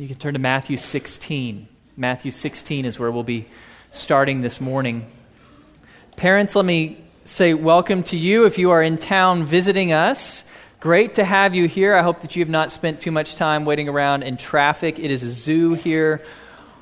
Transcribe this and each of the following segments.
You can turn to Matthew 16. Matthew 16 is where we'll be starting this morning. Parents, let me say welcome to you if you are in town visiting us. Great to have you here. I hope that you have not spent too much time waiting around in traffic. It is a zoo here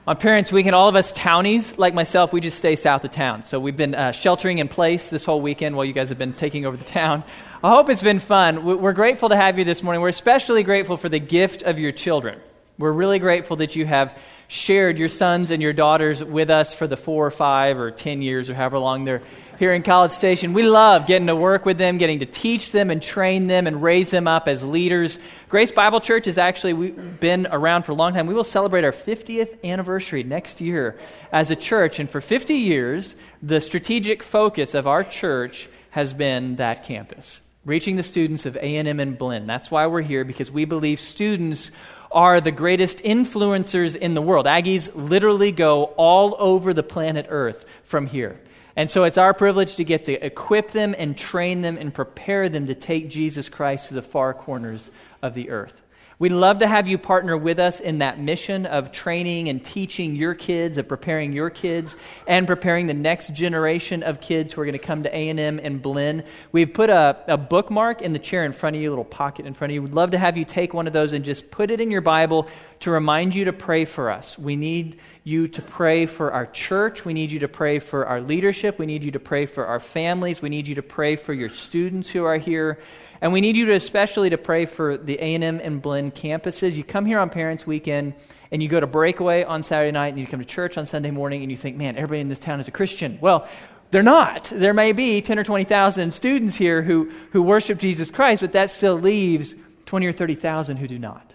on Parents Weekend, all of us townies, like myself, we just stay south of town. So we've been uh, sheltering in place this whole weekend while you guys have been taking over the town. I hope it's been fun. We're grateful to have you this morning. We're especially grateful for the gift of your children. We're really grateful that you have shared your sons and your daughters with us for the four or five or ten years or however long they're here in College Station. We love getting to work with them, getting to teach them and train them and raise them up as leaders. Grace Bible Church has actually been around for a long time. We will celebrate our 50th anniversary next year as a church. And for 50 years, the strategic focus of our church has been that campus, reaching the students of A&M and Blinn. That's why we're here, because we believe students are the greatest influencers in the world. Aggies literally go all over the planet Earth from here. And so it's our privilege to get to equip them and train them and prepare them to take Jesus Christ to the far corners of the earth. We'd love to have you partner with us in that mission of training and teaching your kids, of preparing your kids, and preparing the next generation of kids who are going to come to A&M and Blinn. We've put a, a bookmark in the chair in front of you, a little pocket in front of you. We'd love to have you take one of those and just put it in your Bible to remind you to pray for us. We need you to pray for our church. We need you to pray for our leadership. We need you to pray for our families. We need you to pray for your students who are here. And we need you to especially to pray for the A&M and Blinn campuses. You come here on Parents Weekend and you go to Breakaway on Saturday night and you come to church on Sunday morning and you think, man, everybody in this town is a Christian. Well, they're not. There may be 10 or 20,000 students here who, who worship Jesus Christ, but that still leaves 20 or 30,000 who do not.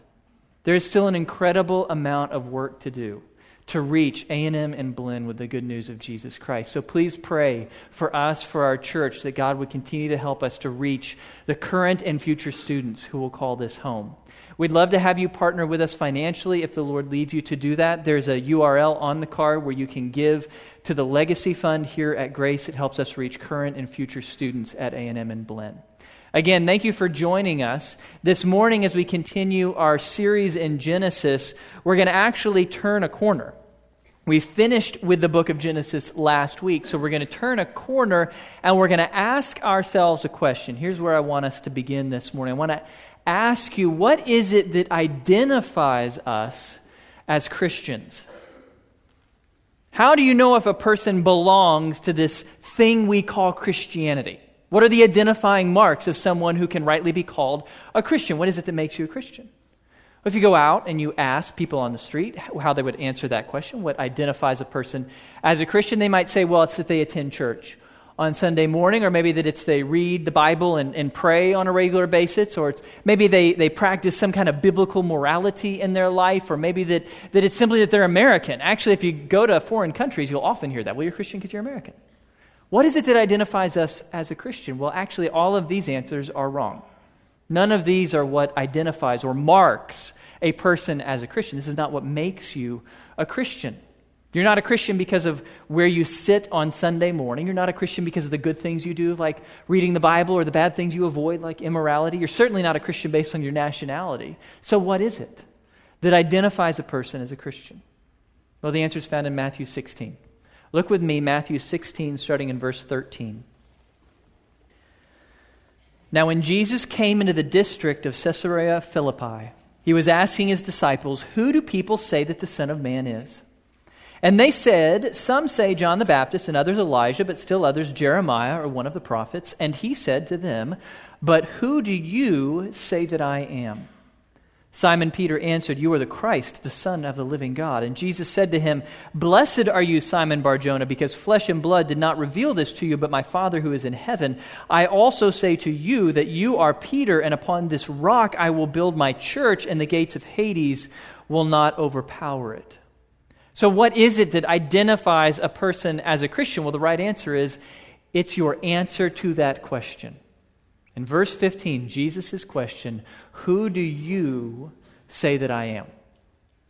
There is still an incredible amount of work to do to reach A&M and Blinn with the good news of Jesus Christ. So please pray for us, for our church, that God would continue to help us to reach the current and future students who will call this home. We'd love to have you partner with us financially if the Lord leads you to do that. There's a URL on the card where you can give to the Legacy Fund here at Grace. It helps us reach current and future students at A&M and Blinn. Again, thank you for joining us. This morning, as we continue our series in Genesis, we're going to actually turn a corner. We finished with the book of Genesis last week, so we're going to turn a corner and we're going to ask ourselves a question. Here's where I want us to begin this morning. I want to ask you what is it that identifies us as Christians? How do you know if a person belongs to this thing we call Christianity? What are the identifying marks of someone who can rightly be called a Christian? What is it that makes you a Christian? If you go out and you ask people on the street how they would answer that question, what identifies a person as a Christian, they might say, well, it's that they attend church on Sunday morning, or maybe that it's they read the Bible and, and pray on a regular basis, or it's maybe they, they practice some kind of biblical morality in their life, or maybe that, that it's simply that they're American. Actually, if you go to foreign countries, you'll often hear that. Well, you're Christian because you're American. What is it that identifies us as a Christian? Well, actually, all of these answers are wrong. None of these are what identifies or marks a person as a Christian. This is not what makes you a Christian. You're not a Christian because of where you sit on Sunday morning. You're not a Christian because of the good things you do, like reading the Bible, or the bad things you avoid, like immorality. You're certainly not a Christian based on your nationality. So, what is it that identifies a person as a Christian? Well, the answer is found in Matthew 16. Look with me, Matthew 16, starting in verse 13. Now, when Jesus came into the district of Caesarea Philippi, he was asking his disciples, Who do people say that the Son of Man is? And they said, Some say John the Baptist, and others Elijah, but still others Jeremiah or one of the prophets. And he said to them, But who do you say that I am? Simon Peter answered, You are the Christ, the Son of the living God. And Jesus said to him, Blessed are you, Simon Barjona, because flesh and blood did not reveal this to you, but my Father who is in heaven. I also say to you that you are Peter, and upon this rock I will build my church, and the gates of Hades will not overpower it. So, what is it that identifies a person as a Christian? Well, the right answer is it's your answer to that question. In verse 15, Jesus' question, Who do you say that I am?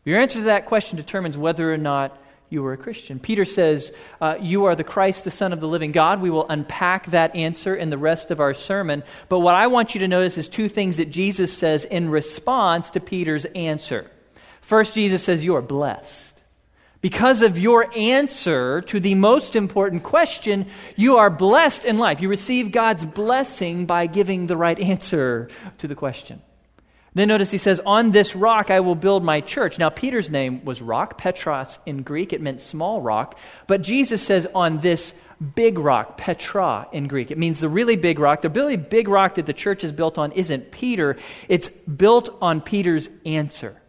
Your answer to that question determines whether or not you are a Christian. Peter says, uh, You are the Christ, the Son of the living God. We will unpack that answer in the rest of our sermon. But what I want you to notice is two things that Jesus says in response to Peter's answer. First, Jesus says, You are blessed. Because of your answer to the most important question, you are blessed in life. You receive God's blessing by giving the right answer to the question. Then notice he says, On this rock I will build my church. Now, Peter's name was rock, Petros in Greek. It meant small rock. But Jesus says, On this big rock, Petra in Greek. It means the really big rock. The really big rock that the church is built on isn't Peter, it's built on Peter's answer.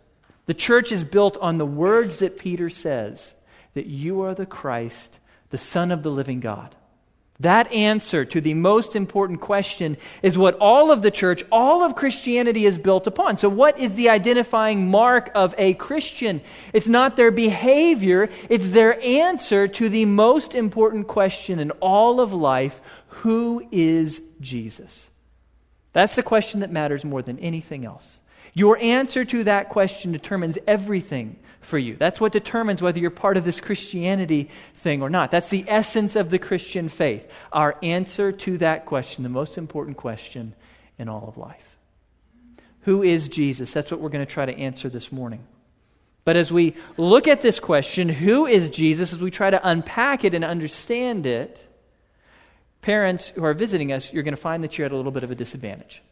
The church is built on the words that Peter says that you are the Christ, the Son of the living God. That answer to the most important question is what all of the church, all of Christianity is built upon. So, what is the identifying mark of a Christian? It's not their behavior, it's their answer to the most important question in all of life who is Jesus? That's the question that matters more than anything else. Your answer to that question determines everything for you. That's what determines whether you're part of this Christianity thing or not. That's the essence of the Christian faith. Our answer to that question, the most important question in all of life. Who is Jesus? That's what we're going to try to answer this morning. But as we look at this question, who is Jesus, as we try to unpack it and understand it, parents who are visiting us, you're going to find that you're at a little bit of a disadvantage.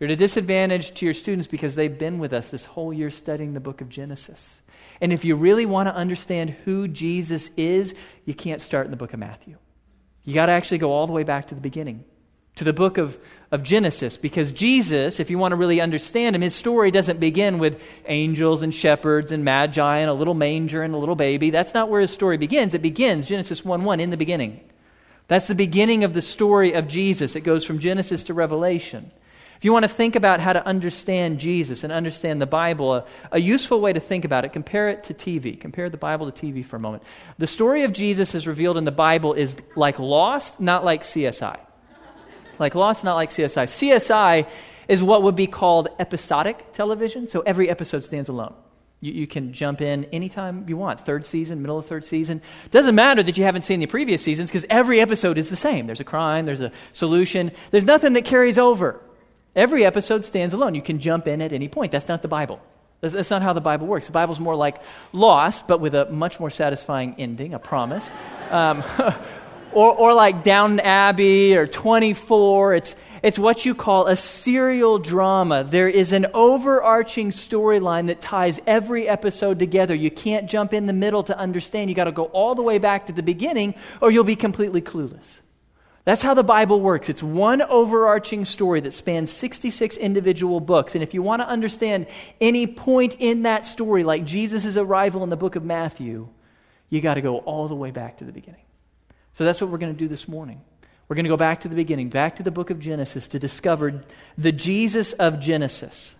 You're at a disadvantage to your students because they've been with us this whole year studying the book of Genesis. And if you really want to understand who Jesus is, you can't start in the book of Matthew. You got to actually go all the way back to the beginning, to the book of, of Genesis, because Jesus, if you want to really understand him, his story doesn't begin with angels and shepherds and magi and a little manger and a little baby. That's not where his story begins. It begins, Genesis 1 1, in the beginning. That's the beginning of the story of Jesus. It goes from Genesis to Revelation. If you want to think about how to understand Jesus and understand the Bible, a, a, useful way to think about it, compare it to TV. Compare the Bible to TV for a moment. The story of Jesus as revealed in the Bible is like Lost, not like CSI. Like Lost, not like CSI. CSI is what would be called episodic television, so every episode stands alone. You, you, can jump in anytime you want, third season, middle of third season. Doesn't matter that you haven't seen the previous seasons because every episode is the same. There's a crime, there's a solution, there's nothing that carries over. Every episode stands alone. You can jump in at any point. That's not the Bible. That's not how the Bible works. The Bible's more like Lost, but with a much more satisfying ending, a promise. Um, or, or like Downton Abbey or 24. It's, it's what you call a serial drama. There is an overarching storyline that ties every episode together. You can't jump in the middle to understand. You got to go all the way back to the beginning, or you'll be completely clueless. That's how the Bible works. It's one overarching story that spans 66 individual books. And if you want to understand any point in that story, like Jesus' arrival in the book of Matthew, you got to go all the way back to the beginning. So that's what we're going to do this morning. We're going to go back to the beginning, back to the book of Genesis to discover the Jesus of Genesis.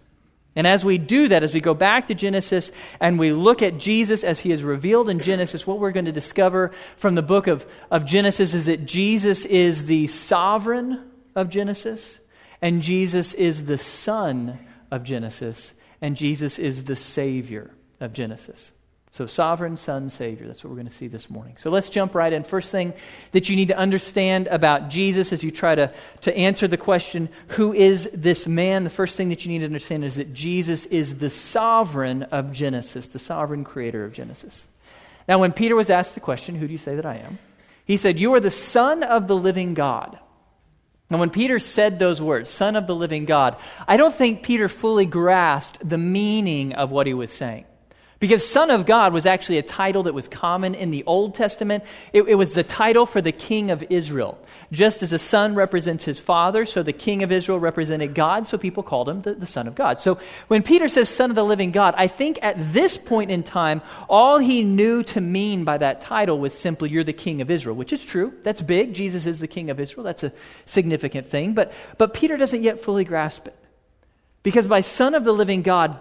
And as we do that, as we go back to Genesis and we look at Jesus as he is revealed in Genesis, what we're going to discover from the book of, of Genesis is that Jesus is the sovereign of Genesis, and Jesus is the son of Genesis, and Jesus is the savior of Genesis. So, sovereign Son, Savior. That's what we're going to see this morning. So, let's jump right in. First thing that you need to understand about Jesus as you try to, to answer the question, who is this man? The first thing that you need to understand is that Jesus is the sovereign of Genesis, the sovereign creator of Genesis. Now, when Peter was asked the question, Who do you say that I am? He said, You are the Son of the living God. And when Peter said those words, Son of the living God, I don't think Peter fully grasped the meaning of what he was saying. Because Son of God was actually a title that was common in the Old Testament. It, it, was the title for the king of Israel. Just as a son represents his father, so the king of Israel represented God, so people called him the, the Son of God. So when Peter says Son of the living God, I think at this point in time, all he knew to mean by that title was simply, You're the king of Israel, which is true. That's big. Jesus is the king of Israel. That's a significant thing. But, but Peter doesn't yet fully grasp it. Because by Son of the living God,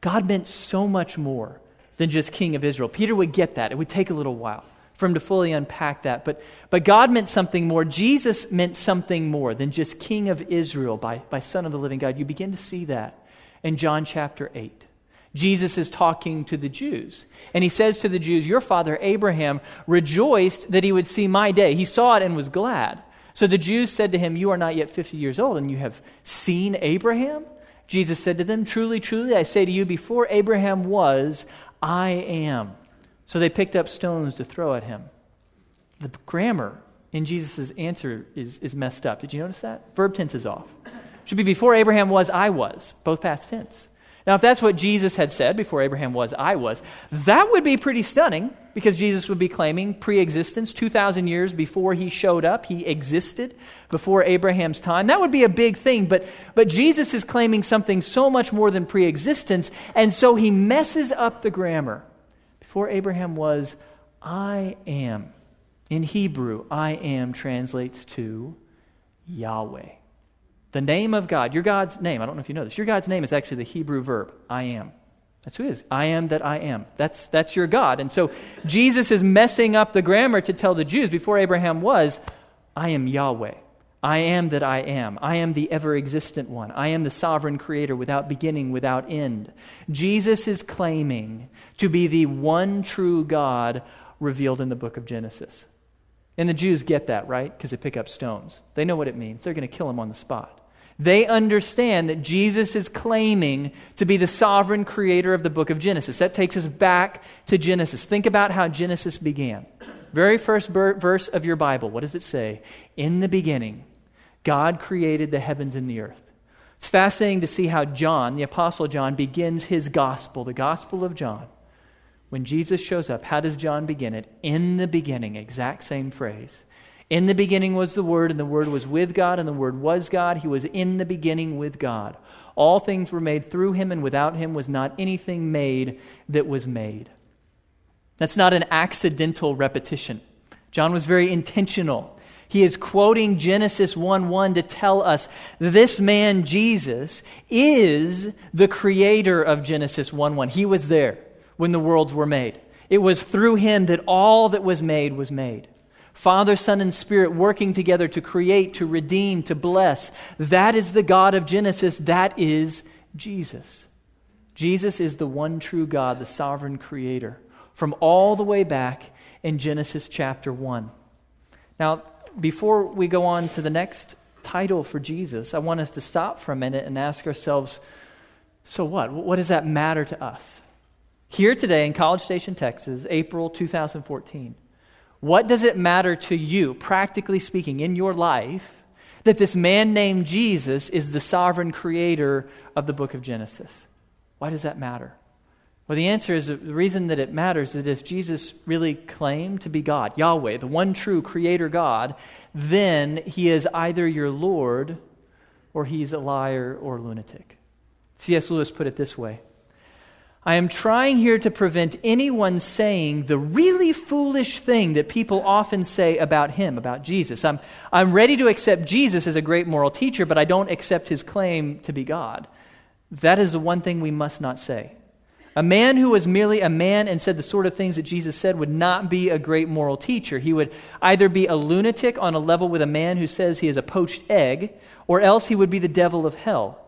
God meant so much more than just king of Israel. Peter would get that. It would take a little while for him to fully unpack that. But, but God meant something more. Jesus meant something more than just king of Israel by, by son of the living God. You begin to see that in John chapter 8. Jesus is talking to the Jews. And he says to the Jews, Your father Abraham rejoiced that he would see my day. He saw it and was glad. So the Jews said to him, You are not yet 50 years old, and you have seen Abraham? Jesus said to them, Truly, truly, I say to you, before Abraham was, I am. So they picked up stones to throw at him. The grammar in Jesus' answer is, is messed up. Did you notice that? Verb tense is off. Should be before Abraham was, I was, both past tense. Now, if that's what Jesus had said before Abraham was, I was, that would be pretty stunning because Jesus would be claiming pre existence 2,000 years before he showed up. He existed before Abraham's time. That would be a big thing, but, but Jesus is claiming something so much more than pre existence, and so he messes up the grammar. Before Abraham was, I am. In Hebrew, I am translates to Yahweh. The name of God, your God's name, I don't know if you know this, your God's name is actually the Hebrew verb, I am. That's who he is. I am that I am. That's, that's your God. And so Jesus is messing up the grammar to tell the Jews before Abraham was, I am Yahweh. I am that I am. I am the ever existent one. I am the sovereign creator without beginning, without end. Jesus is claiming to be the one true God revealed in the book of Genesis. And the Jews get that, right? Because they pick up stones. They know what it means. They're going to kill him on the spot. They understand that Jesus is claiming to be the sovereign creator of the book of Genesis. That takes us back to Genesis. Think about how Genesis began. Very first ber- verse of your Bible, what does it say? In the beginning, God created the heavens and the earth. It's fascinating to see how John, the Apostle John, begins his gospel, the Gospel of John. When Jesus shows up, how does John begin it? In the beginning, exact same phrase. In the beginning was the Word, and the Word was with God, and the Word was God. He was in the beginning with God. All things were made through him, and without him was not anything made that was made. That's not an accidental repetition. John was very intentional. He is quoting Genesis 1 1 to tell us this man, Jesus, is the creator of Genesis 1 1. He was there when the worlds were made. It was through him that all that was made was made. Father, Son, and Spirit working together to create, to redeem, to bless. That is the God of Genesis. That is Jesus. Jesus is the one true God, the sovereign creator, from all the way back in Genesis chapter 1. Now, before we go on to the next title for Jesus, I want us to stop for a minute and ask ourselves so what? What does that matter to us? Here today in College Station, Texas, April 2014, what does it matter to you, practically speaking, in your life, that this man named Jesus is the sovereign creator of the book of Genesis? Why does that matter? Well, the answer is the reason that it matters is that if Jesus really claimed to be God, Yahweh, the one true creator God, then he is either your Lord or he's a liar or a lunatic. C.S. Lewis put it this way I am trying here to prevent anyone saying the really foolish thing that people often say about him, about Jesus. I'm, I'm ready to accept Jesus as a great moral teacher, but I don't accept his claim to be God. That is the one thing we must not say. A man who was merely a man and said the sort of things that Jesus said would not be a great moral teacher. He would either be a lunatic on a level with a man who says he is a poached egg, or else he would be the devil of hell.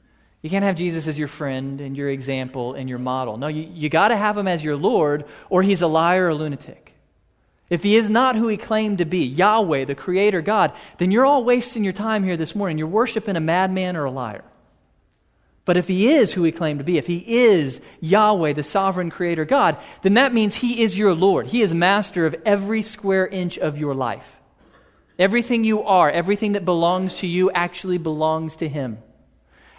You can't have Jesus as your friend and your example and your model. No, you, you got to have him as your Lord, or he's a liar or a lunatic. If he is not who he claimed to be, Yahweh, the Creator God, then you're all wasting your time here this morning. You're worshiping a madman or a liar. But if he is who he claimed to be, if he is Yahweh, the sovereign Creator God, then that means he is your Lord. He is master of every square inch of your life. Everything you are, everything that belongs to you, actually belongs to him.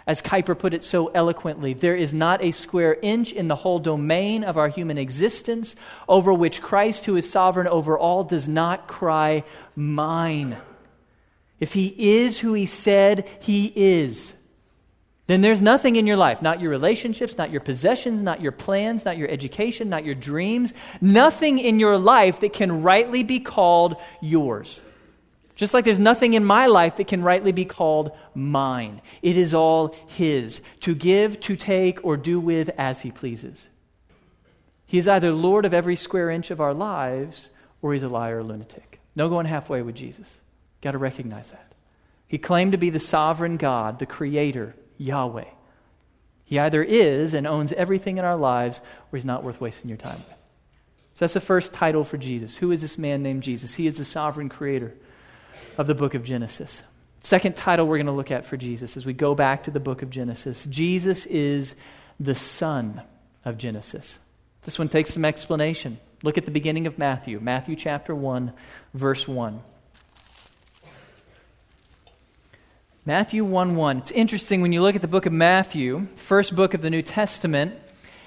As Kuyper put it so eloquently, there is not a square inch in the whole domain of our human existence over which Christ, who is sovereign over all, does not cry, Mine. If he is who he said he is, then there's nothing in your life, not your relationships, not your possessions, not your plans, not your education, not your dreams, nothing in your life that can rightly be called yours. Just like there's nothing in my life that can rightly be called mine. It is all His, to give, to take, or do with as He pleases. He is either Lord of every square inch of our lives, or He's a liar or lunatic. No going halfway with Jesus. Got to recognize that. He claimed to be the sovereign God, the Creator, Yahweh. He either is and owns everything in our lives, or He's not worth wasting your time with. So that's the first title for Jesus. Who is this man named Jesus? He is the sovereign Creator of the book of Genesis. Second title we're going to look at for Jesus as we go back to the book of Genesis Jesus is the Son of Genesis. This one takes some explanation. Look at the beginning of Matthew, Matthew chapter 1, verse 1. Matthew 1 1. It's interesting when you look at the book of Matthew, first book of the New Testament,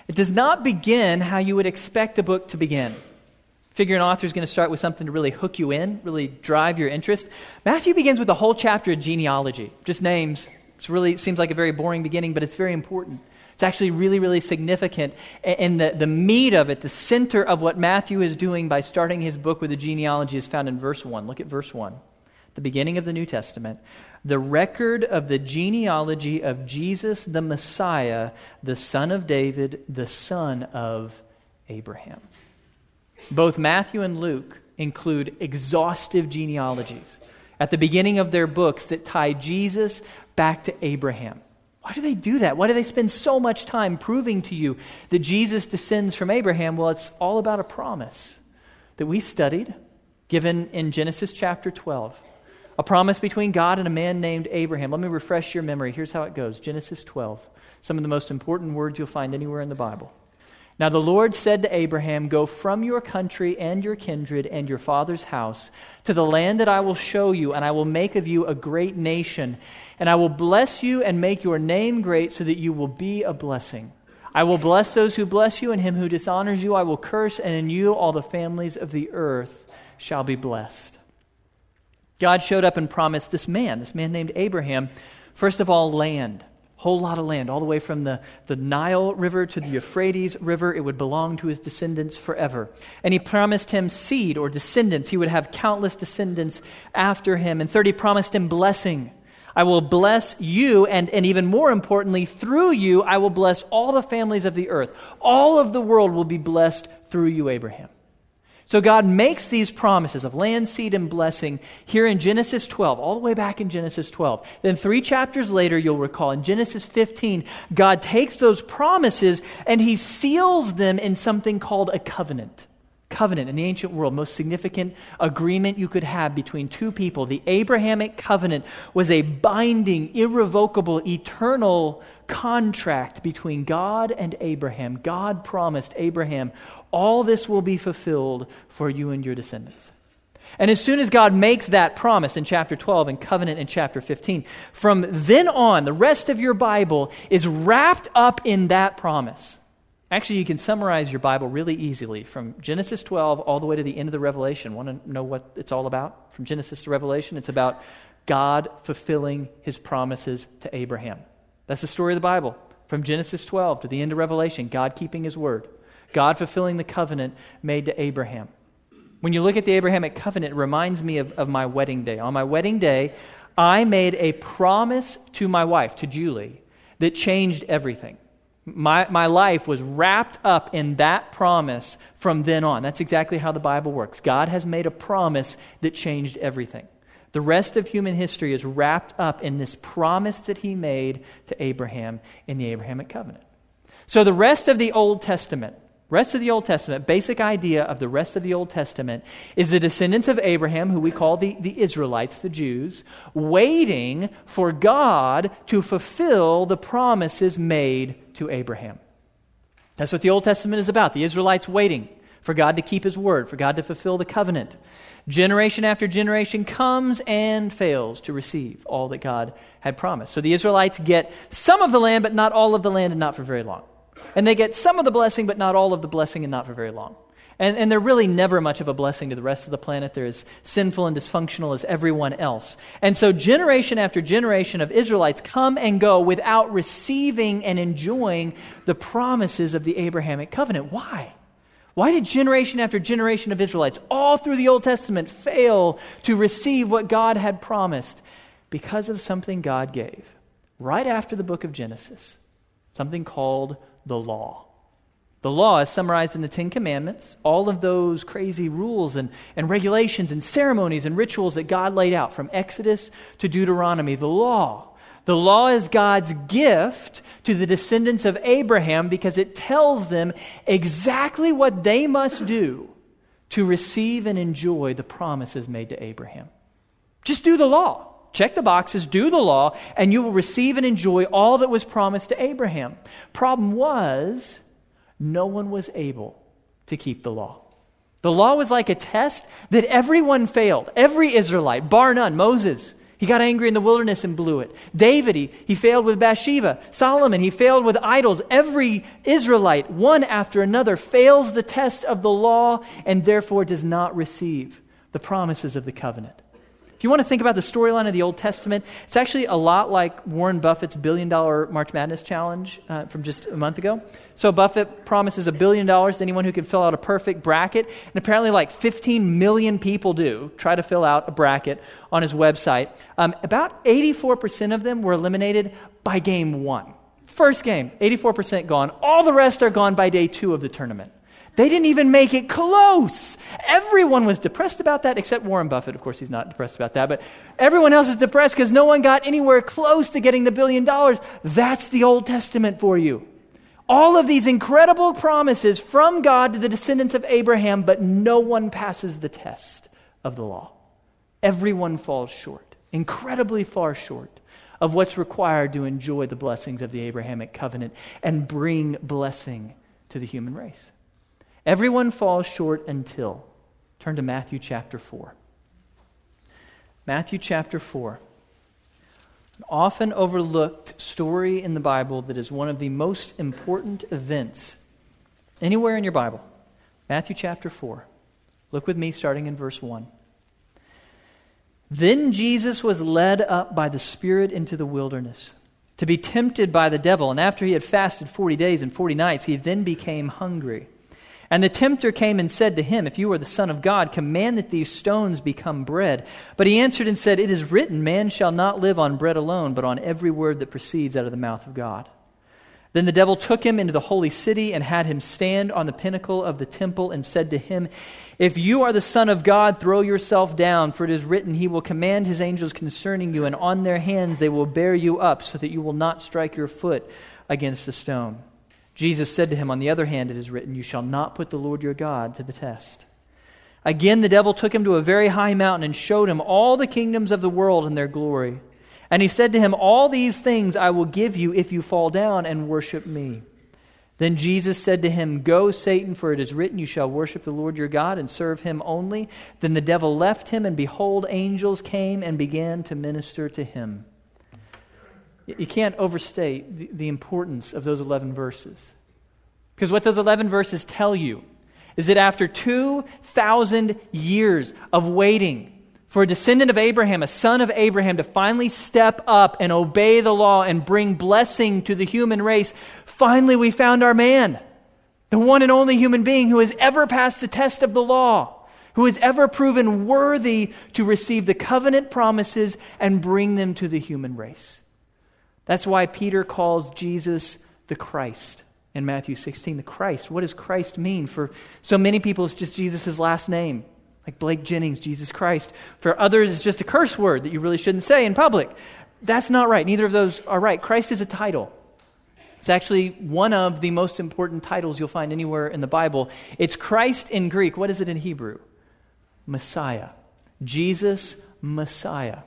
it does not begin how you would expect a book to begin figure an author is going to start with something to really hook you in, really drive your interest. Matthew begins with a whole chapter of genealogy, just names. It really seems like a very boring beginning, but it's very important. It's actually really, really significant. And the, the meat of it, the center of what Matthew is doing by starting his book with a genealogy is found in verse 1. Look at verse 1, the beginning of the New Testament. The record of the genealogy of Jesus the Messiah, the son of David, the son of Abraham. Both Matthew and Luke include exhaustive genealogies at the beginning of their books that tie Jesus back to Abraham. Why do they do that? Why do they spend so much time proving to you that Jesus descends from Abraham? Well, it's all about a promise that we studied, given in Genesis chapter 12. A promise between God and a man named Abraham. Let me refresh your memory. Here's how it goes Genesis 12. Some of the most important words you'll find anywhere in the Bible. Now the Lord said to Abraham, Go from your country and your kindred and your father's house to the land that I will show you, and I will make of you a great nation. And I will bless you and make your name great so that you will be a blessing. I will bless those who bless you, and him who dishonors you I will curse, and in you all the families of the earth shall be blessed. God showed up and promised this man, this man named Abraham, first of all, land whole lot of land, all the way from the, the Nile River to the Euphrates River. It would belong to his descendants forever. And he promised him seed or descendants. He would have countless descendants after him. And third, he promised him blessing. I will bless you, and, and even more importantly, through you, I will bless all the families of the earth. All of the world will be blessed through you, Abraham. So God makes these promises of land, seed, and blessing here in Genesis 12, all the way back in Genesis 12. Then three chapters later, you'll recall, in Genesis 15, God takes those promises and he seals them in something called a covenant. Covenant in the ancient world, most significant agreement you could have between two people. The Abrahamic covenant was a binding, irrevocable, eternal contract between God and Abraham. God promised Abraham, all this will be fulfilled for you and your descendants. And as soon as God makes that promise in chapter 12 and covenant in chapter 15, from then on, the rest of your Bible is wrapped up in that promise. Actually, you can summarize your Bible really easily from Genesis 12 all the way to the end of the Revelation. Want to know what it's all about? From Genesis to Revelation, it's about God fulfilling his promises to Abraham. That's the story of the Bible. From Genesis 12 to the end of Revelation, God keeping his word, God fulfilling the covenant made to Abraham. When you look at the Abrahamic covenant, it reminds me of, of my wedding day. On my wedding day, I made a promise to my wife, to Julie, that changed everything. My, my life was wrapped up in that promise from then on. That's exactly how the Bible works. God has made a promise that changed everything. The rest of human history is wrapped up in this promise that he made to Abraham in the Abrahamic covenant. So the rest of the Old Testament, rest of the Old Testament, basic idea of the rest of the Old Testament is the descendants of Abraham, who we call the, the Israelites, the Jews, waiting for God to fulfill the promises made to Abraham. That's what the Old Testament is about. The Israelites waiting for God to keep his word, for God to fulfill the covenant. Generation after generation comes and fails to receive all that God had promised. So the Israelites get some of the land, but not all of the land, and not for very long. And they get some of the blessing, but not all of the blessing, and not for very long. And, and, they're really never much of a blessing to the rest of the planet. They're as sinful and dysfunctional as everyone else. And so, generation after generation of Israelites come and go without receiving and enjoying the promises of the Abrahamic covenant. Why? Why did generation after generation of Israelites, all through the Old Testament, fail to receive what God had promised? Because of something God gave right after the book of Genesis, something called the law. The law is summarized in the Ten Commandments, all of those crazy rules and, and regulations and ceremonies and rituals that God laid out from Exodus to Deuteronomy. The law. The law is God's gift to the descendants of Abraham because it tells them exactly what they must do to receive and enjoy the promises made to Abraham. Just do the law. Check the boxes, do the law, and you will receive and enjoy all that was promised to Abraham. Problem was, no one was able to keep the law. The law was like a test that everyone failed. Every Israelite, bar none. Moses, he got angry in the wilderness and blew it. David, he, he failed with Bathsheba. Solomon, he failed with idols. Every Israelite, one after another, fails the test of the law and therefore does not receive the promises of the covenant. If you want to think about the storyline of the Old Testament, it's actually a lot like Warren Buffett's billion dollar March Madness challenge uh, from just a month ago. So Buffett promises a billion dollars to anyone who can fill out a perfect bracket, and apparently, like 15 million people do try to fill out a bracket on his website. Um, about 84% of them were eliminated by game one. First game, 84% gone. All the rest are gone by day two of the tournament. They didn't even make it close. Everyone was depressed about that, except Warren Buffett. Of course, he's not depressed about that, but everyone else is depressed because no one got anywhere close to getting the billion dollars. That's the Old Testament for you. All of these incredible promises from God to the descendants of Abraham, but no one passes the test of the law. Everyone falls short, incredibly far short of what's required to enjoy the blessings of the Abrahamic covenant and bring blessing to the human race. Everyone falls short until. Turn to Matthew chapter 4. Matthew chapter 4. An often overlooked story in the Bible that is one of the most important events anywhere in your Bible. Matthew chapter 4. Look with me starting in verse 1. Then Jesus was led up by the Spirit into the wilderness to be tempted by the devil. And after he had fasted 40 days and 40 nights, he then became hungry. And the tempter came and said to him, If you are the Son of God, command that these stones become bread. But he answered and said, It is written, Man shall not live on bread alone, but on every word that proceeds out of the mouth of God. Then the devil took him into the holy city and had him stand on the pinnacle of the temple and said to him, If you are the Son of God, throw yourself down, for it is written, He will command His angels concerning you, and on their hands they will bear you up, so that you will not strike your foot against a stone. Jesus said to him, On the other hand, it is written, You shall not put the Lord your God to the test. Again, the devil took him to a very high mountain and showed him all the kingdoms of the world and their glory. And he said to him, All these things I will give you if you fall down and worship me. Then Jesus said to him, Go, Satan, for it is written, You shall worship the Lord your God and serve him only. Then the devil left him, and behold, angels came and began to minister to him. You can't overstate the, the importance of those 11 verses. Because what those 11 verses tell you is that after 2,000 years of waiting for a descendant of Abraham, a son of Abraham, to finally step up and obey the law and bring blessing to the human race, finally we found our man, the one and only human being who has ever passed the test of the law, who has ever proven worthy to receive the covenant promises and bring them to the human race. That's why Peter calls Jesus the Christ in Matthew 16. The Christ. What does Christ mean? For so many people, it's just Jesus' last name, like Blake Jennings, Jesus Christ. For others, it's just a curse word that you really shouldn't say in public. That's not right. Neither of those are right. Christ is a title. It's actually one of the most important titles you'll find anywhere in the Bible. It's Christ in Greek. What is it in Hebrew? Messiah. Jesus, Messiah.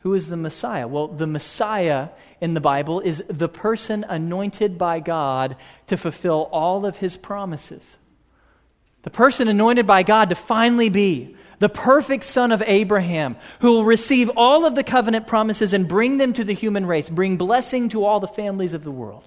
Who is the Messiah? Well, the Messiah in the Bible is the person anointed by God to fulfill all of his promises. The person anointed by God to finally be the perfect son of Abraham, who will receive all of the covenant promises and bring them to the human race, bring blessing to all the families of the world.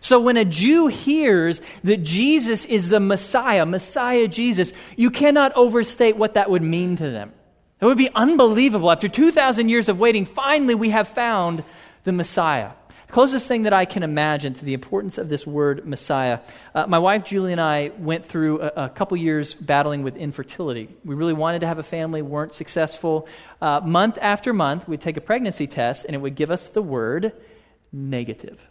So when a Jew hears that Jesus is the Messiah, Messiah Jesus, you cannot overstate what that would mean to them. It would be unbelievable. After 2,000 years of waiting, finally we have found the Messiah. The Closest thing that I can imagine to the importance of this word Messiah. Uh, my wife Julie and I went through a, a, couple years battling with infertility. We really wanted to have a family, weren't successful. Uh, month after month, we'd take a pregnancy test, and it would give us the word negative,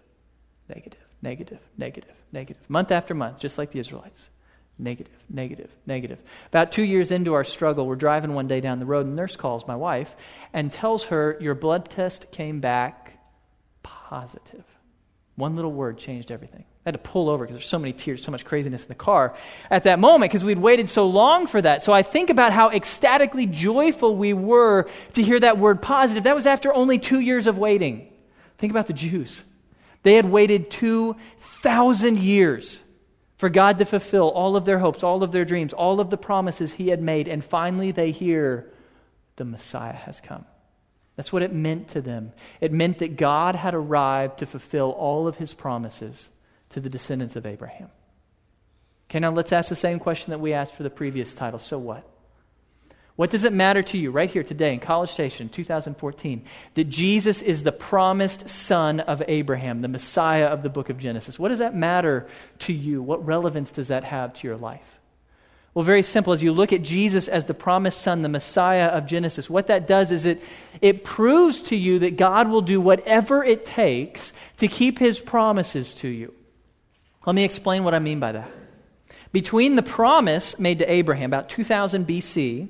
negative, negative, negative, negative. Month after month, just like the Israelites. Negative, negative, negative. About two years into our struggle, we're driving one day down the road, and nurse calls my wife and tells her, Your blood test came back positive. One little word changed everything. I had to pull over because there's so many tears, so much craziness in the car at that moment because we'd waited so long for that. So I think about how ecstatically joyful we were to hear that word positive. That was after only two years of waiting. Think about the Jews. They had waited 2,000 years for God to fulfill all of their hopes, all of their dreams, all of the promises He had made. And finally, they hear the Messiah has come. That's what it meant to them. It meant that God had arrived to fulfill all of His promises to the descendants of Abraham. Okay, now let's ask the same question that we asked for the previous title. So what? What does it matter to you right here today in College Station 2014 that Jesus is the promised son of Abraham, the Messiah of the book of Genesis? What does that matter to you? What relevance does that have to your life? Well, very simple. As you look at Jesus as the promised son, the Messiah of Genesis, what that does is it, it proves to you that God will do whatever it takes to keep his promises to you. Let me explain what I mean by that. Between the promise made to Abraham about 2000 BC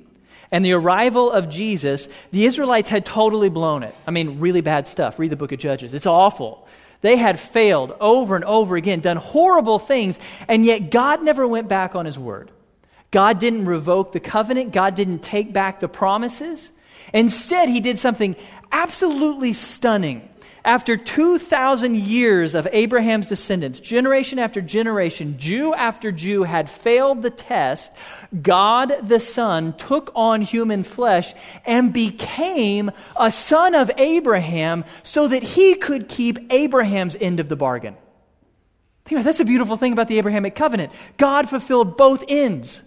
and the arrival of Jesus, the Israelites had totally blown it. I mean, really bad stuff. Read the book of Judges. It's awful. They had failed over and over again, done horrible things, and yet God never went back on his word. God didn't revoke the covenant, God didn't take back the promises. Instead, he did something absolutely stunning after 2,000 years of Abraham's descendants, generation after generation, Jew after Jew had failed the test, God the Son took on human flesh and became a son of Abraham so that he could keep Abraham's end of the bargain. That's a beautiful thing about the Abrahamic covenant. God fulfilled both ends.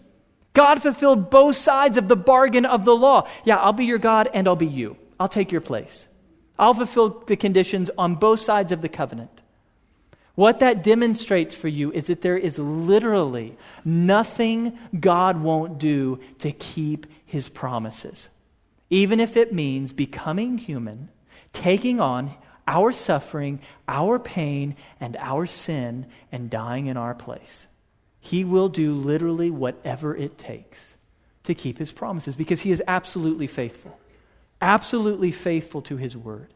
God fulfilled both sides of the bargain of the law. Yeah, I'll be your God and I'll be you. I'll take your place. I'll fulfill the conditions on both sides of the covenant. What that demonstrates for you is that there is literally nothing God won't do to keep his promises, even if it means becoming human, taking on our suffering, our pain, and our sin, and dying in our place. He will do literally whatever it takes to keep his promises because he is absolutely faithful absolutely faithful to his word.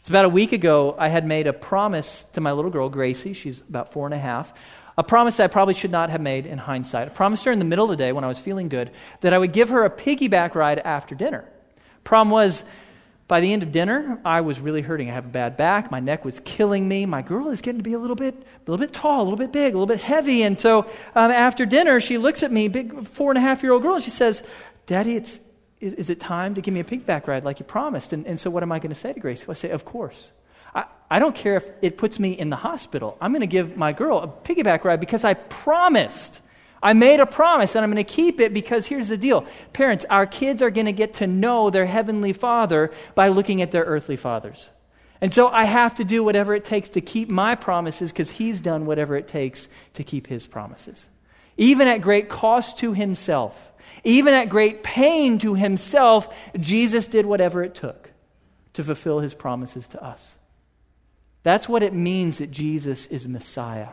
It's about a week ago, I had made a promise to my little girl, Gracie. She's about four and a half. A promise I probably should not have made in hindsight. I promised her in the middle of the day when I was feeling good that I would give her a piggyback ride after dinner. Problem was, by the end of dinner, I was really hurting. I have a bad back. My neck was killing me. My girl is getting to be a little bit, a little bit tall, a little bit big, a little bit heavy. And so um, after dinner, she looks at me, big four and a half year old girl, and she says, Daddy, it's, is, is, it time to give me a piggyback ride like you promised? And, and so what am I going to say to Grace? I say, Of course. I, I don't care if it puts me in the hospital. I'm going to give my girl a piggyback ride because I promised. I made a promise and I'm going to keep it because here's the deal. Parents, our kids are going to get to know their heavenly father by looking at their earthly fathers. And so I have to do whatever it takes to keep my promises because he's done whatever it takes to keep his promises. Even at great cost to himself. Even at great pain to himself, Jesus did whatever it took to fulfill his promises to us. That's what it means that Jesus is Messiah,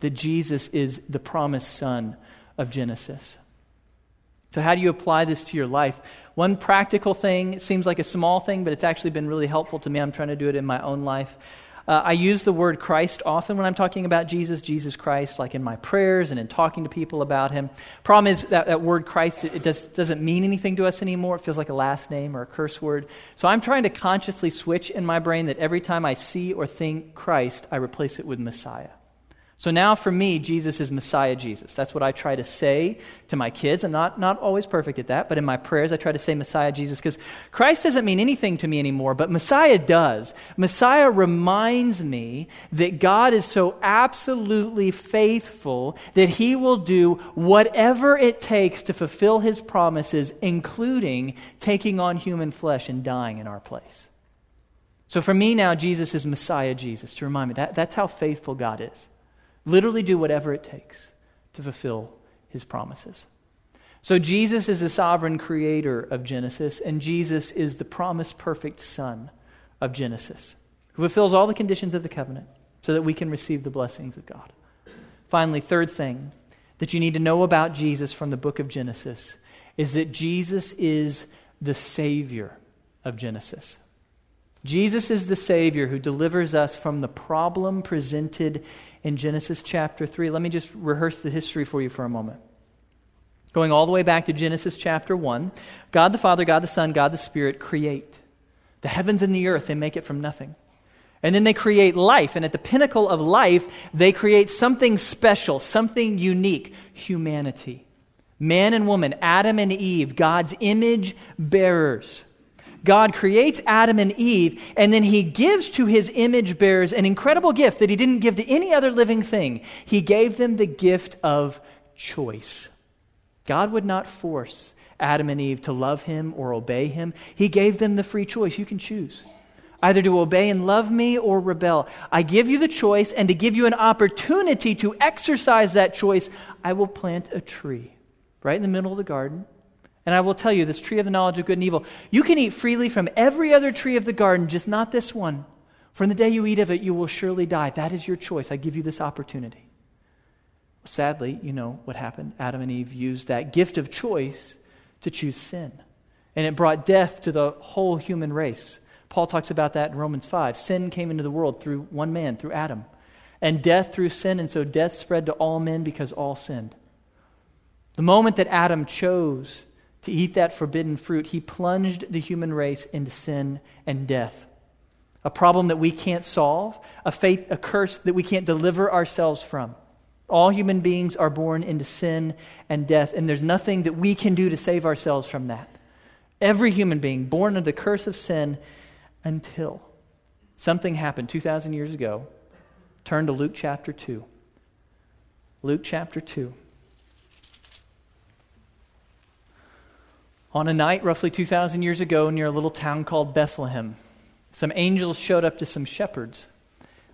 that Jesus is the promised son of Genesis. So, how do you apply this to your life? One practical thing, it seems like a small thing, but it's actually been really helpful to me. I'm trying to do it in my own life. Uh, I use the word Christ often when I'm talking about Jesus, Jesus Christ, like in my prayers and in talking to people about him. Problem is that, that word Christ, it, it does, doesn't mean anything to us anymore. It feels like a last name or a curse word. So I'm trying to consciously switch in my brain that every time I see or think Christ, I replace it with Messiah. So now for me, Jesus is Messiah Jesus. That's what I try to say to my kids. I'm not, not always perfect at that, but in my prayers, I try to say Messiah Jesus because Christ doesn't mean anything to me anymore, but Messiah does. Messiah reminds me that God is so absolutely faithful that he will do whatever it takes to fulfill his promises, including taking on human flesh and dying in our place. So for me now, Jesus is Messiah Jesus, to remind me that that's how faithful God is. Literally do whatever it takes to fulfill his promises. So Jesus is the sovereign creator of Genesis, and Jesus is the promised perfect son of Genesis, who fulfills all the conditions of the covenant so that we can receive the blessings of God. Finally, third thing that you need to know about Jesus from the book of Genesis is that Jesus is the Savior of Genesis. Jesus is the Savior who delivers us from the problem presented in Genesis chapter 3. Let me just rehearse the history for you for a moment. Going all the way back to Genesis chapter 1, God the Father, God the Son, God the Spirit create the heavens and the earth. They make it from nothing. And then they create life. And at the pinnacle of life, they create something special, something unique humanity. Man and woman, Adam and Eve, God's image bearers. God creates Adam and Eve, and then he gives to his image bearers an incredible gift that he didn't give to any other living thing. He gave them the gift of choice. God would not force Adam and Eve to love him or obey him. He gave them the free choice. You can choose either to obey and love me or rebel. I give you the choice, and to give you an opportunity to exercise that choice, I will plant a tree right in the middle of the garden. And I will tell you, this tree of the knowledge of good and evil, you can eat freely from every other tree of the garden, just not this one. For in the day you eat of it, you will surely die. That is your choice. I give you this opportunity. Sadly, you know what happened. Adam and Eve used that gift of choice to choose sin. And it brought death to the whole human race. Paul talks about that in Romans 5. Sin came into the world through one man, through Adam, and death through sin, and so death spread to all men because all sinned. The moment that Adam chose to eat that forbidden fruit, he plunged the human race into sin and death. A problem that we can't solve, a fate, a curse that we can't deliver ourselves from. All human beings are born into sin and death, and there's nothing that we can do to save ourselves from that. Every human being born under the curse of sin until something happened 2,000 years ago. Turn to Luke chapter 2. Luke chapter 2. On a night roughly 2,000 years ago near a little town called Bethlehem, some angels showed up to some shepherds.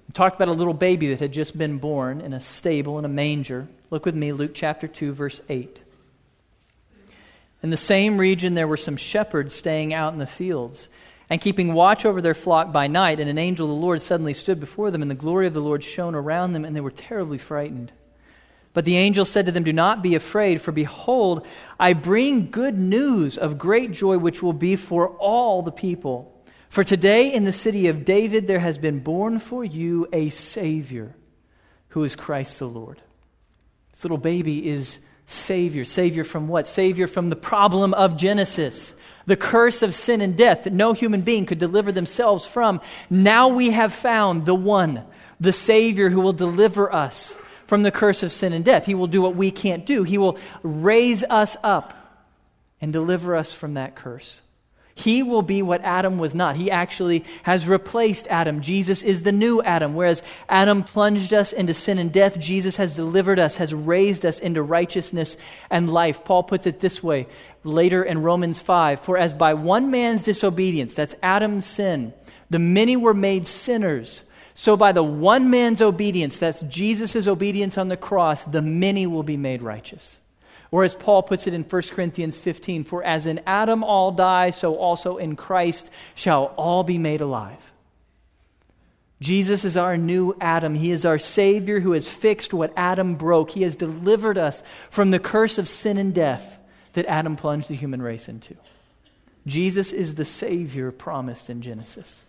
We talked about a little baby that had just been born in a stable in a manger. Look with me, Luke chapter 2, verse 8. In the same region, there were some shepherds staying out in the fields and keeping watch over their flock by night. And an angel of the Lord suddenly stood before them, and the glory of the Lord shone around them, and they were terribly frightened. But the angel said to them, Do not be afraid, for behold, I bring good news of great joy, which will be for all the people. For today in the city of David there has been born for you a Savior, who is Christ the Lord. This little baby is Savior. Savior from what? Savior from the problem of Genesis the curse of sin and death that no human being could deliver themselves from. Now we have found the one, the Savior who will deliver us from the curse of sin and death. He will do what we can't do, He will raise us up and deliver us from that curse. He will be what Adam was not. He actually has replaced Adam. Jesus is the new Adam. Whereas Adam plunged us into sin and death, Jesus has delivered us, has raised us into righteousness and life. Paul puts it this way later in Romans 5 For as by one man's disobedience, that's Adam's sin, the many were made sinners. So by the one man's obedience, that's Jesus' obedience on the cross, the many will be made righteous. Or as Paul puts it in 1 Corinthians 15, for as in Adam all die, so also in Christ shall all be made alive. Jesus is our new Adam. He is our Savior who has fixed what Adam broke. He has delivered us from the curse of sin and death that Adam plunged the human race into. Jesus is the Savior promised in Genesis.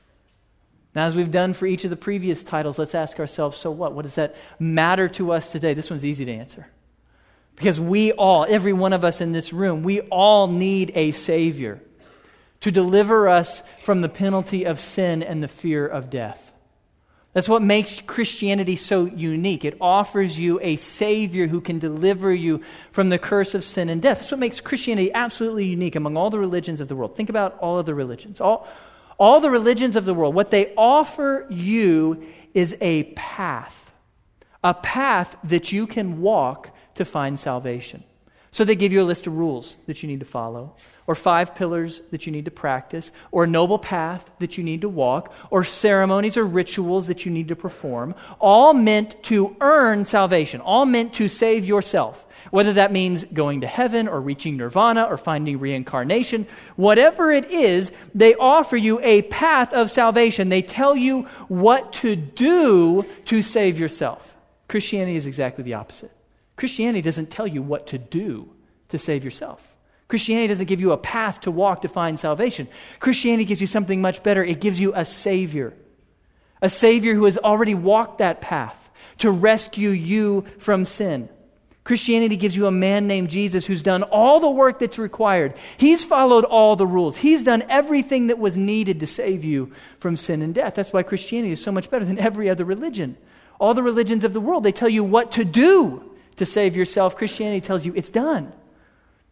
Now, as we've done for each of the previous titles, let's ask ourselves so what? What does that matter to us today? This one's easy to answer. Because we all, every one of us in this room, we all need a Savior to deliver us from the penalty of sin and the fear of death. That's what makes Christianity so unique. It offers you a Savior who can deliver you from the curse of sin and death. That's what makes Christianity absolutely unique among all the religions of the world. Think about all of the religions. All, all the religions of the world, what they offer you is a path, a path that you can walk to find salvation. So they give you a list of rules that you need to follow, or five pillars that you need to practice, or a noble path that you need to walk, or ceremonies or rituals that you need to perform, all meant to earn salvation, all meant to save yourself. Whether that means going to heaven or reaching nirvana or finding reincarnation, whatever it is, they offer you a path of salvation. They tell you what to do to save yourself. Christianity is exactly the opposite. Christianity doesn't tell you what to do to save yourself. Christianity doesn't give you a path to walk to find salvation. Christianity gives you something much better. It gives you a Savior, a Savior who has already walked that path to rescue you from sin. Christianity gives you a man named Jesus who's done all the work that's required. He's followed all the rules. He's done everything that was needed to save you from sin and death. That's why Christianity is so much better than every other religion. All the religions of the world, they tell you what to do to save yourself. Christianity tells you it's done.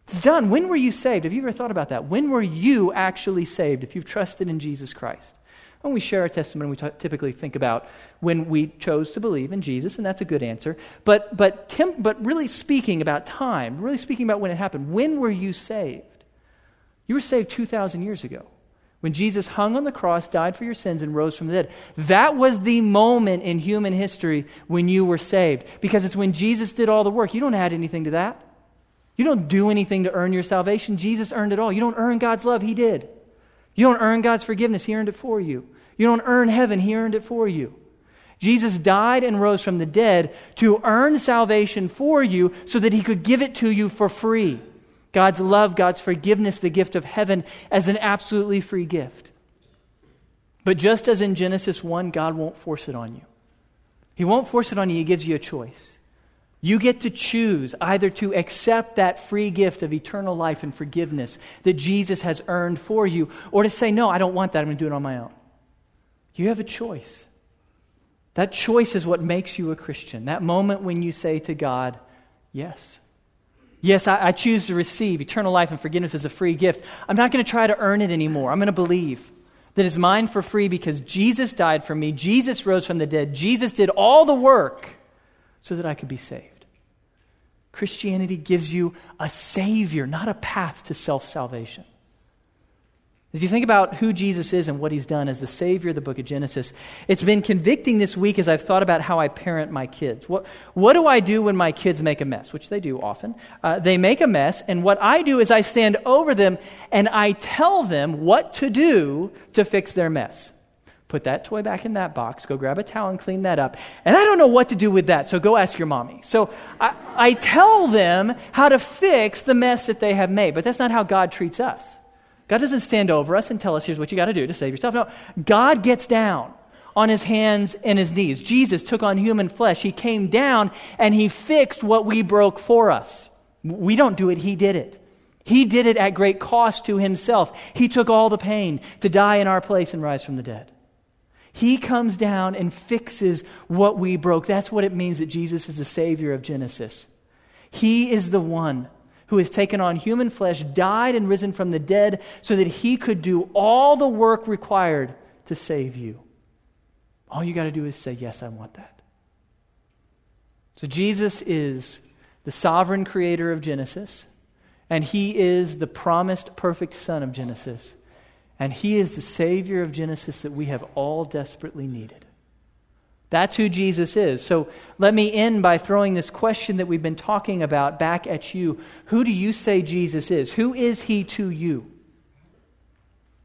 It's done. When were you saved? Have you ever thought about that? When were you actually saved if you've trusted in Jesus Christ? When we share our testimony, we t- typically think about when we chose to believe in Jesus, and that's a good answer. But, but, but really speaking about time, really speaking about when it happened, when were you saved? You were saved 2,000 years ago when Jesus hung on the cross, died for your sins, and rose from the dead. That was the moment in human history when you were saved because it's when Jesus did all the work. You don't add anything to that. You don't do anything to earn your salvation. Jesus earned it all. You don't earn God's love, He did. You don't earn God's forgiveness, He earned it for you. You don't earn heaven, He earned it for you. Jesus died and rose from the dead to earn salvation for you so that He could give it to you for free. God's love, God's forgiveness, the gift of heaven as an absolutely free gift. But just as in Genesis 1, God won't force it on you. He won't force it on you, He gives you a choice. You get to choose either to accept that free gift of eternal life and forgiveness that Jesus has earned for you, or to say, No, I don't want that. I'm going to do it on my own. You have a choice. That choice is what makes you a Christian. That moment when you say to God, Yes. Yes, I, I choose to receive eternal life and forgiveness as a free gift. I'm not going to try to earn it anymore. I'm going to believe that it's mine for free because Jesus died for me, Jesus rose from the dead, Jesus did all the work so that I could be saved. Christianity gives you a Savior, not a path to self salvation. As you think about who Jesus is and what he's done as the Savior of the book of Genesis, it's been convicting this week as I've thought about how I parent my kids. What, what do I do when my kids make a mess? Which they do often. Uh, they make a mess, and what I do is I stand over them and I tell them what to do to fix their mess. Put that toy back in that box, go grab a towel and clean that up. And I don't know what to do with that, so go ask your mommy. So I, I tell them how to fix the mess that they have made, but that's not how God treats us. God doesn't stand over us and tell us, here's what you got to do to save yourself. No, God gets down on his hands and his knees. Jesus took on human flesh. He came down and he fixed what we broke for us. We don't do it, he did it. He did it at great cost to himself. He took all the pain to die in our place and rise from the dead. He comes down and fixes what we broke. That's what it means that Jesus is the Savior of Genesis. He is the one who has taken on human flesh, died and risen from the dead, so that he could do all the work required to save you. All you got to do is say, Yes, I want that. So Jesus is the sovereign creator of Genesis, and he is the promised perfect son of Genesis. And he is the savior of Genesis that we have all desperately needed. That's who Jesus is. So let me end by throwing this question that we've been talking about back at you. Who do you say Jesus is? Who is he to you?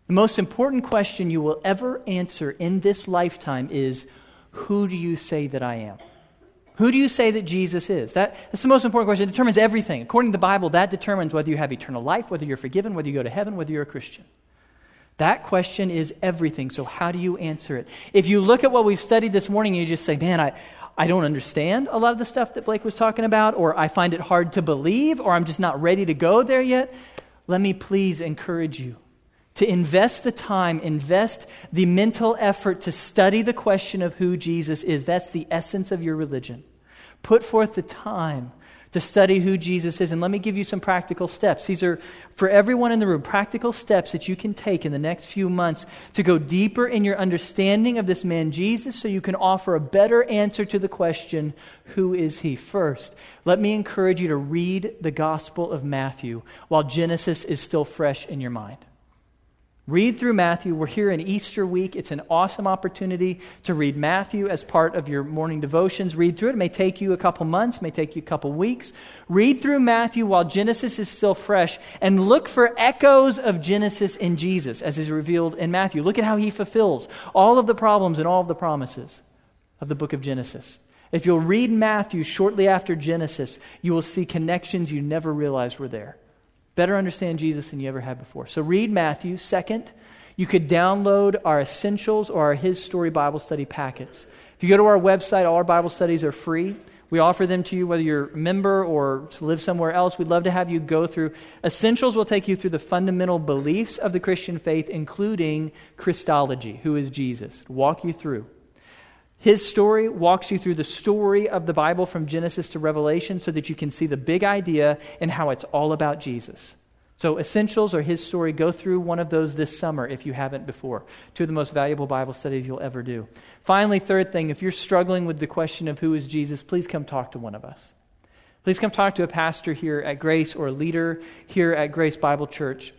The most important question you will ever answer in this lifetime is Who do you say that I am? Who do you say that Jesus is? That, that's the most important question. It determines everything. According to the Bible, that determines whether you have eternal life, whether you're forgiven, whether you go to heaven, whether you're a Christian. That question is everything. So, how do you answer it? If you look at what we've studied this morning and you just say, man, I, I don't understand a lot of the stuff that Blake was talking about, or I find it hard to believe, or I'm just not ready to go there yet, let me please encourage you to invest the time, invest the mental effort to study the question of who Jesus is. That's the essence of your religion. Put forth the time to study who Jesus is. And let me give you some practical steps. These are, for everyone in the room, practical steps that you can take in the next few months to go deeper in your understanding of this man Jesus so you can offer a better answer to the question, Who is he? First, let me encourage you to read the Gospel of Matthew while Genesis is still fresh in your mind. Read through Matthew. We're here in Easter week. It's an awesome opportunity to read Matthew as part of your morning devotions. Read through it. It may take you a couple months, may take you a couple weeks. Read through Matthew while Genesis is still fresh and look for echoes of Genesis in Jesus as is revealed in Matthew. Look at how he fulfills all of the problems and all of the promises of the book of Genesis. If you'll read Matthew shortly after Genesis, you will see connections you never realized were there better understand Jesus than you ever had before. So read Matthew. Second, you could download our essentials or our His Story Bible study packets. If you go to our website, all our Bible studies are free. We offer them to you whether you're a member or to live somewhere else. We'd love to have you go through. Essentials will take you through the fundamental beliefs of the Christian faith, including Christology, who is Jesus. Walk you through. His story walks you through the story of the Bible from Genesis to Revelation so that you can see the big idea and how it's all about Jesus. So, Essentials or His Story, go through one of those this summer if you haven't before. Two of the most valuable Bible studies you'll ever do. Finally, third thing, if you're struggling with the question of who is Jesus, please come talk to one of us. Please come talk to a pastor here at Grace or a leader here at Grace Bible Church.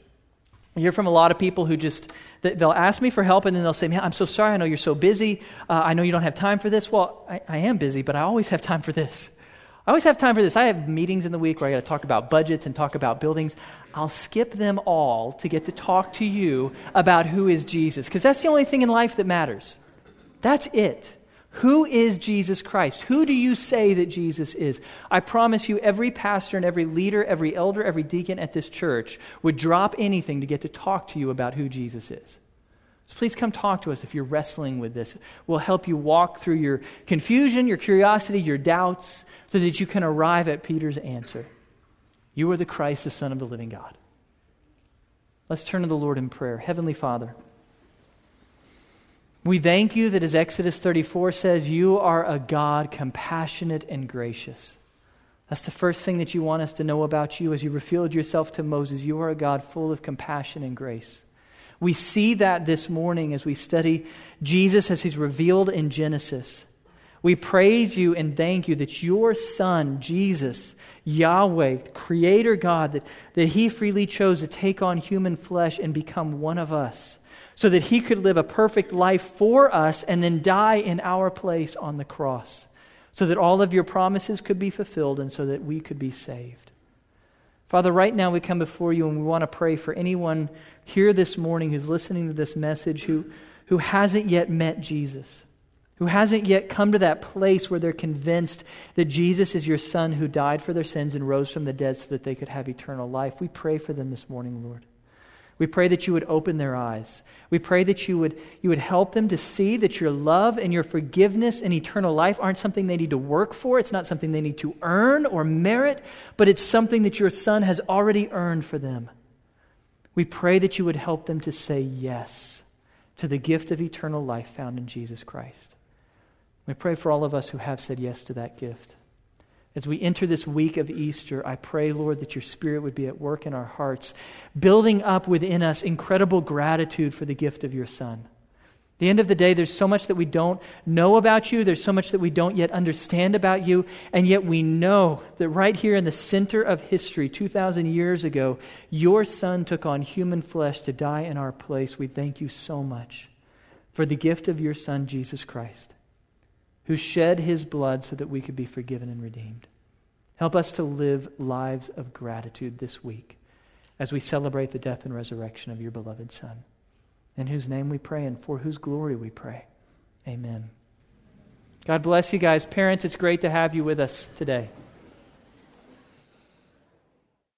I hear from a lot of people who just, they'll ask me for help and then they'll say, Man, I'm so sorry. I know you're so busy. Uh, I know you don't have time for this. Well, I, I am busy, but I always have time for this. I always have time for this. I have meetings in the week where I got to talk about budgets and talk about buildings. I'll skip them all to get to talk to you about who is Jesus, because that's the only thing in life that matters. That's it. Who is Jesus Christ? Who do you say that Jesus is? I promise you, every pastor and every leader, every elder, every deacon at this church would drop anything to get to talk to you about who Jesus is. So please come talk to us if you're wrestling with this. We'll help you walk through your confusion, your curiosity, your doubts, so that you can arrive at Peter's answer. You are the Christ, the Son of the living God. Let's turn to the Lord in prayer. Heavenly Father, we thank you that, as Exodus 34 says, you are a God compassionate and gracious. That's the first thing that you want us to know about you as you revealed yourself to Moses. You are a God full of compassion and grace. We see that this morning as we study Jesus as he's revealed in Genesis. We praise you and thank you that your Son, Jesus, Yahweh, Creator God, that, that he freely chose to take on human flesh and become one of us so that he could live a perfect life for us and then die in our place on the cross, so that all of your promises could be fulfilled and so that we could be saved. Father, right now we come before you and we want to pray for anyone here this morning who's listening to this message who, who hasn't yet met Jesus, who hasn't yet come to that place where they're convinced that Jesus is your Son who died for their sins and rose from the dead so that they could have eternal life. We pray for them this morning, Lord. We pray that you would open their eyes. We pray that you would, you would help them to see that your love and your forgiveness and eternal life aren't something they need to work for. It's not something they need to earn or merit, but it's something that your Son has already earned for them. We pray that you would help them to say yes to the gift of eternal life found in Jesus Christ. We pray for all of us who have said yes to that gift. As we enter this week of Easter, I pray, Lord, that your Spirit would be at work in our hearts, building up within us incredible gratitude for the gift of your Son. At the end of the day, there's so much that we don't know about you. There's so much that we don't yet understand about you. And yet we know that right here in the center of history, 2,000 years ago, your Son took on human flesh to die in our place. We thank you so much for the gift of your Son, Jesus Christ who shed his blood so that we could be forgiven and redeemed. Help us to live lives of gratitude this week as we celebrate the death and resurrection of your beloved Son. In whose name we pray and for whose glory we pray. Amen. God bless you guys. Parents, it's great to have you with us today.